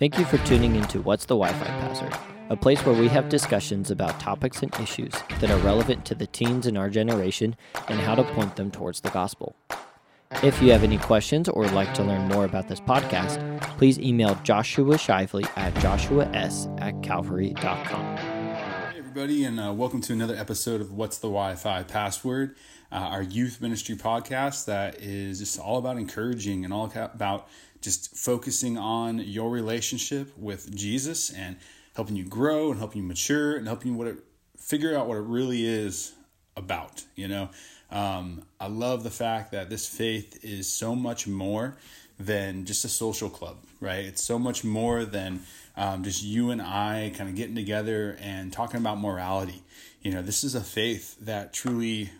Thank you for tuning into What's the Wi Fi Password, a place where we have discussions about topics and issues that are relevant to the teens in our generation and how to point them towards the gospel. If you have any questions or would like to learn more about this podcast, please email Joshua Shively at joshuas at calvary.com. Hey, everybody, and uh, welcome to another episode of What's the Wi Fi Password, uh, our youth ministry podcast that is just all about encouraging and all about just focusing on your relationship with Jesus and helping you grow and helping you mature and helping you what it, figure out what it really is about, you know. Um, I love the fact that this faith is so much more than just a social club, right? It's so much more than um, just you and I kind of getting together and talking about morality. You know, this is a faith that truly,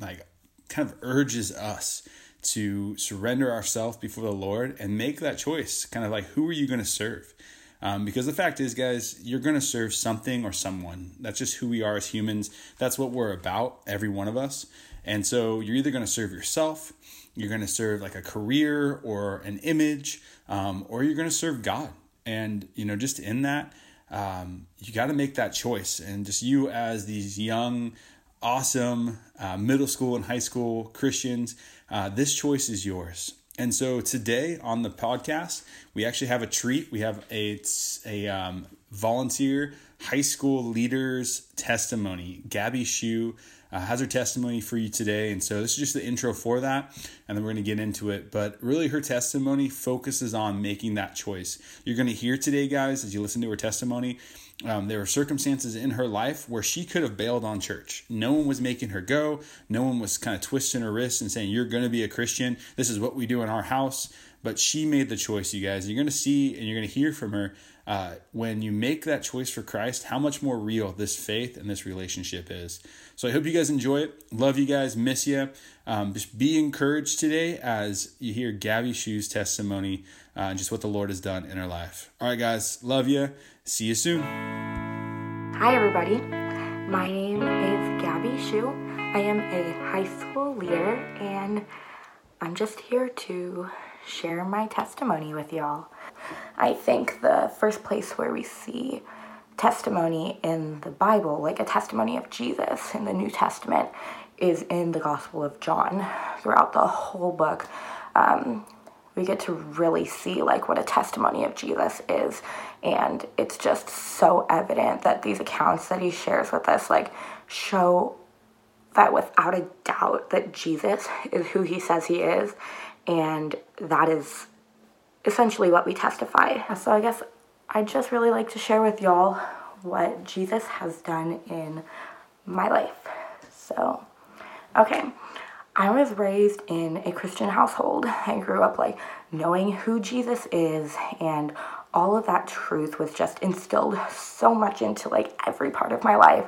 like, kind of urges us to surrender ourselves before the Lord and make that choice. Kind of like, who are you going to serve? Um, because the fact is, guys, you're going to serve something or someone. That's just who we are as humans. That's what we're about, every one of us. And so you're either going to serve yourself, you're going to serve like a career or an image, um, or you're going to serve God. And, you know, just in that, um, you got to make that choice. And just you as these young, awesome uh, middle school and high school Christians, uh, this choice is yours. And so today on the podcast, we actually have a treat. We have a, a um, volunteer high school leaders testimony. Gabi Schuhe uh, has her testimony for you today. And so this is just the intro for that. And then we're going to get into it. But really, her testimony focuses on making that choice. You're going to hear today, guys, as you listen to her testimony. Um, there were circumstances in her life where she could have bailed on church. No one was making her go. No one was kind of twisting her wrists and saying, You're going to be a Christian. This is what we do in our house. But she made the choice, you guys. You're going to see and you're going to hear from her uh, when you make that choice for Christ, how much more real this faith and this relationship is. So I hope you guys enjoy it. Love you guys. Miss you. Um, just be encouraged today as you hear Gabi Schuhe's testimony uh, and just what the Lord has done in her life. All right, guys. Love you. See you soon. Hi, everybody. My name is Gabi Schuhe. I am a high school leader, and I'm just here to share my testimony with y'all. I think the first place where we see testimony in the Bible, like a testimony of Jesus in the New Testament, is in the Gospel of John. Throughout the whole book, um, we get to really see like what a testimony of Jesus is, and it's just so evident that these accounts that he shares with us like show that without a doubt that Jesus is who he says he is, and that is essentially what we testify. So I guess I'd just really like to share with y'all what Jesus has done in my life. So, okay. I was raised in a Christian household. I grew up like knowing who Jesus is and all of that truth was just instilled so much into like every part of my life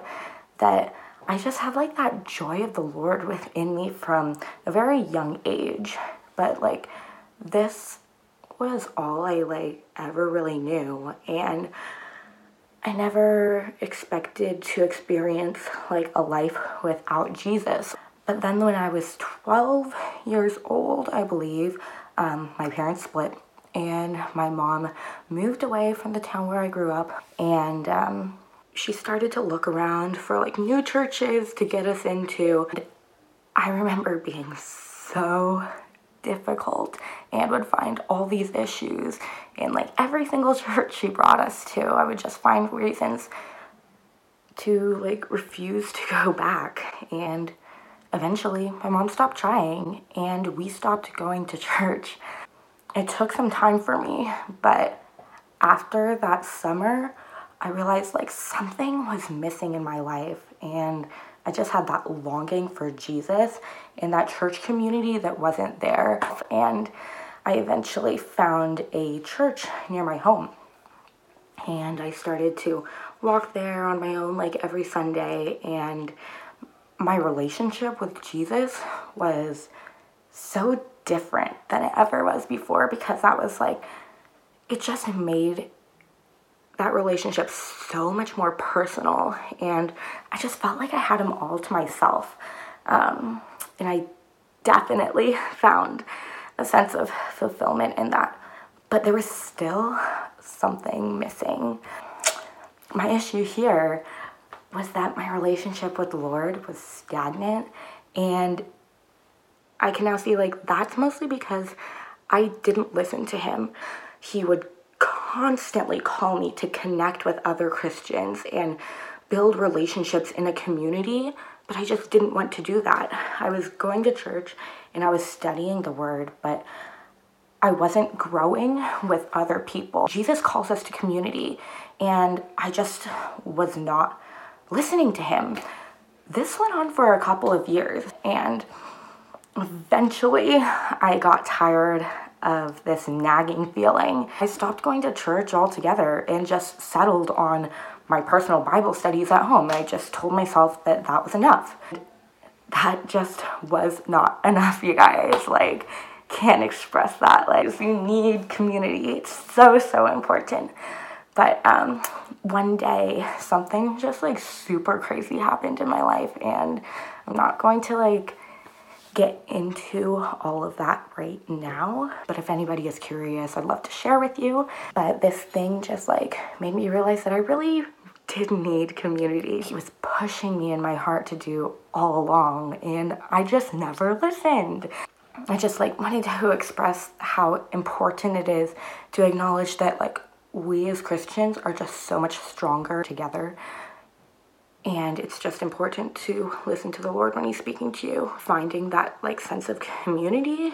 that I just have like that joy of the Lord within me from a very young age. But like this was all I like ever really knew and I never expected to experience like a life without Jesus. But then when I was 12 years old, I believe, um, my parents split and my mom moved away from the town where I grew up and um, she started to look around for like new churches to get us into. I remember being so difficult and would find all these issues in like every single church she brought us to. I would just find reasons to like refuse to go back and eventually my mom stopped trying and we stopped going to church. It took some time for me, but after that summer, I realized like something was missing in my life and I just had that longing for Jesus in that church community that wasn't there. And I eventually found a church near my home. And I started to walk there on my own like every Sunday. And my relationship with Jesus was so different than it ever was before because that was like, it just made that relationship so much more personal. And I just felt like I had him all to myself. Um, and I definitely found a sense of fulfillment in that. But there was still something missing. My issue here was that my relationship with the Lord was stagnant. And I can now see like that's mostly because I didn't listen to him. He would constantly call me to connect with other Christians and build relationships in a community, but I just didn't want to do that. I was going to church and I was studying the word, but I wasn't growing with other people. Jesus calls us to community, and I just was not listening to him. This went on for a couple of years, and eventually I got tired of this nagging feeling. I stopped going to church altogether and just settled on my personal Bible studies at home. I just told myself that that was enough. That just was not enough, you guys. Like, can't express that. Like, you need community. It's so, so important. But um, one day, something just like super crazy happened in my life, and I'm not going to like get into all of that right now. But if anybody is curious, I'd love to share with you. But this thing just like made me realize that I really did need community. He was pushing me in my heart to do all along, and I just never listened. I just like wanted to express how important it is to acknowledge that like we as Christians are just so much stronger together and it's just important to listen to the Lord when He's speaking to you, finding that like sense of community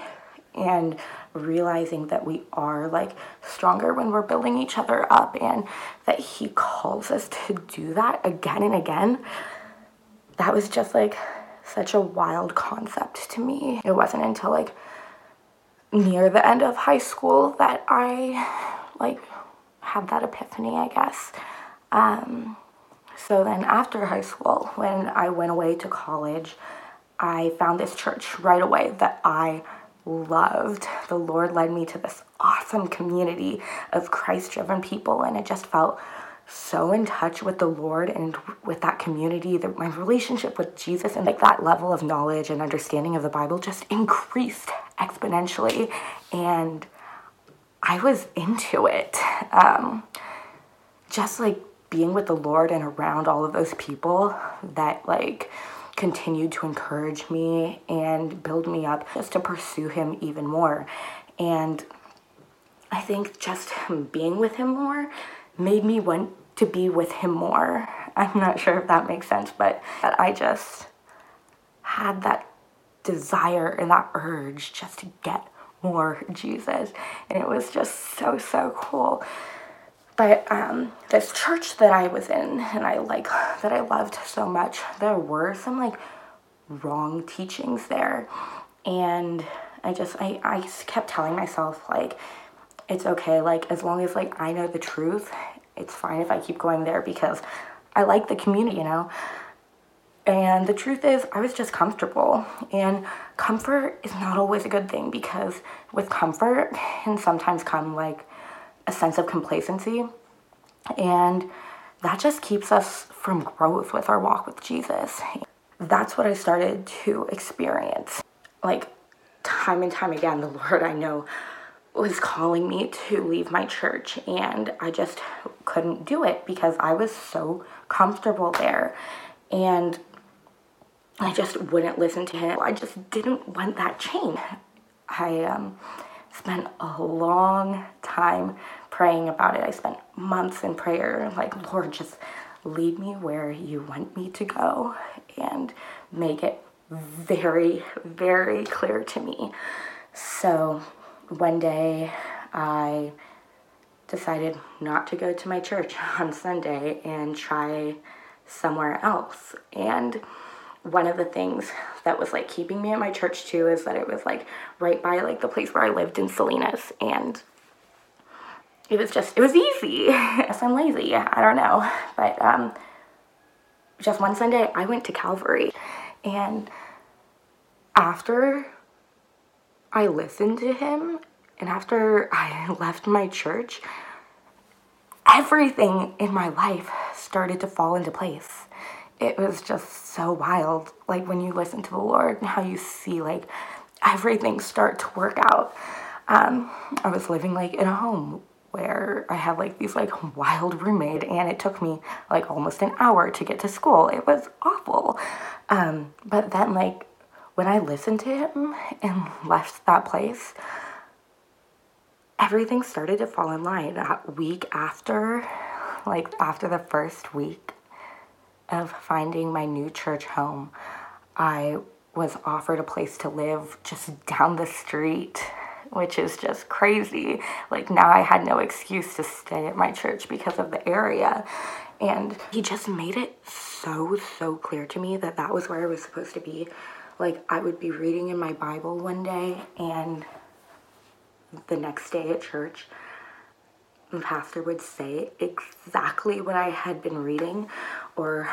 and realizing that we are like stronger when we're building each other up and that He calls us to do that again and again. That was just like such a wild concept to me. It wasn't until like near the end of high school that I like had that epiphany, I guess. Um, so then after high school, when I went away to college, I found this church right away that I loved. The Lord led me to this awesome community of Christ driven people, and it just felt so in touch with the Lord and with that community that my relationship with Jesus and like that level of knowledge and understanding of the Bible just increased exponentially. And I was into it. Um, just like being with the Lord and around all of those people that like continued to encourage me and build me up just to pursue him even more. And I think just being with him more made me want to be with him more. I'm not sure if that makes sense, but that I just had that desire and that urge just to get more Jesus. And it was just so, so cool. But um, this church that I was in and I like that I loved so much, there were some like wrong teachings there. And I just I, I kept telling myself like it's okay, like as long as like I know the truth, it's fine if I keep going there because I like the community, you know. And the truth is, I was just comfortable. And comfort is not always a good thing because with comfort can sometimes come like a sense of complacency. And that just keeps us from growth with our walk with Jesus. That's what I started to experience. Like, time and time again, the Lord I know was calling me to leave my church, and I just couldn't do it because I was so comfortable there. And I just wouldn't listen to him. I just didn't want that change. I um, spent a long time praying about it. I spent months in prayer, like, Lord, just lead me where you want me to go and make it very, very clear to me. So one day I decided not to go to my church on Sunday and try somewhere else. And one of the things that was like keeping me at my church too is that it was like right by like the place where I lived in Salinas and it was just it was easy. I'm lazy. I don't know. But um just one Sunday I went to Calvary and after I listened to him and after I left my church, everything in my life started to fall into place. It was just so wild. Like when you listen to the Lord and how you see like everything start to work out. Um, I was living like in a home where I had like these like wild roommate and it took me like almost an hour to get to school. It was awful. Um, but then like when I listened to him and left that place, everything started to fall in line. That week after, like after the first week of finding my new church home, I was offered a place to live just down the street, which is just crazy. Like now I had no excuse to stay at my church because of the area. And he just made it so, so clear to me that that was where I was supposed to be. Like I would be reading in my Bible one day and the next day at church, the pastor would say exactly what I had been reading, or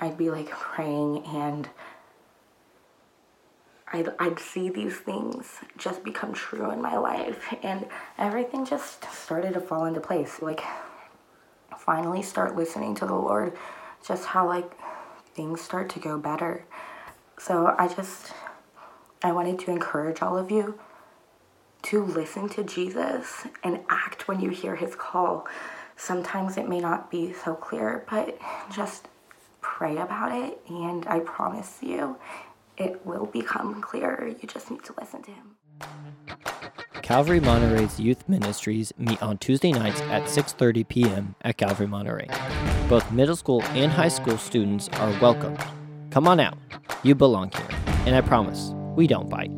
I'd be like praying and I'd, I'd see these things just become true in my life, and everything just started to fall into place. Like, finally start listening to the Lord, just how like things start to go better. So I just, I wanted to encourage all of you to listen to Jesus and act when you hear his call. Sometimes it may not be so clear, but just pray about it, and I promise you, it will become clearer. You just need to listen to him. Calvary Monterey's youth ministries meet on Tuesday nights at 6:30 p.m. at Calvary Monterey. Both middle school and high school students are welcome. Come on out. You belong here, and I promise we don't bite.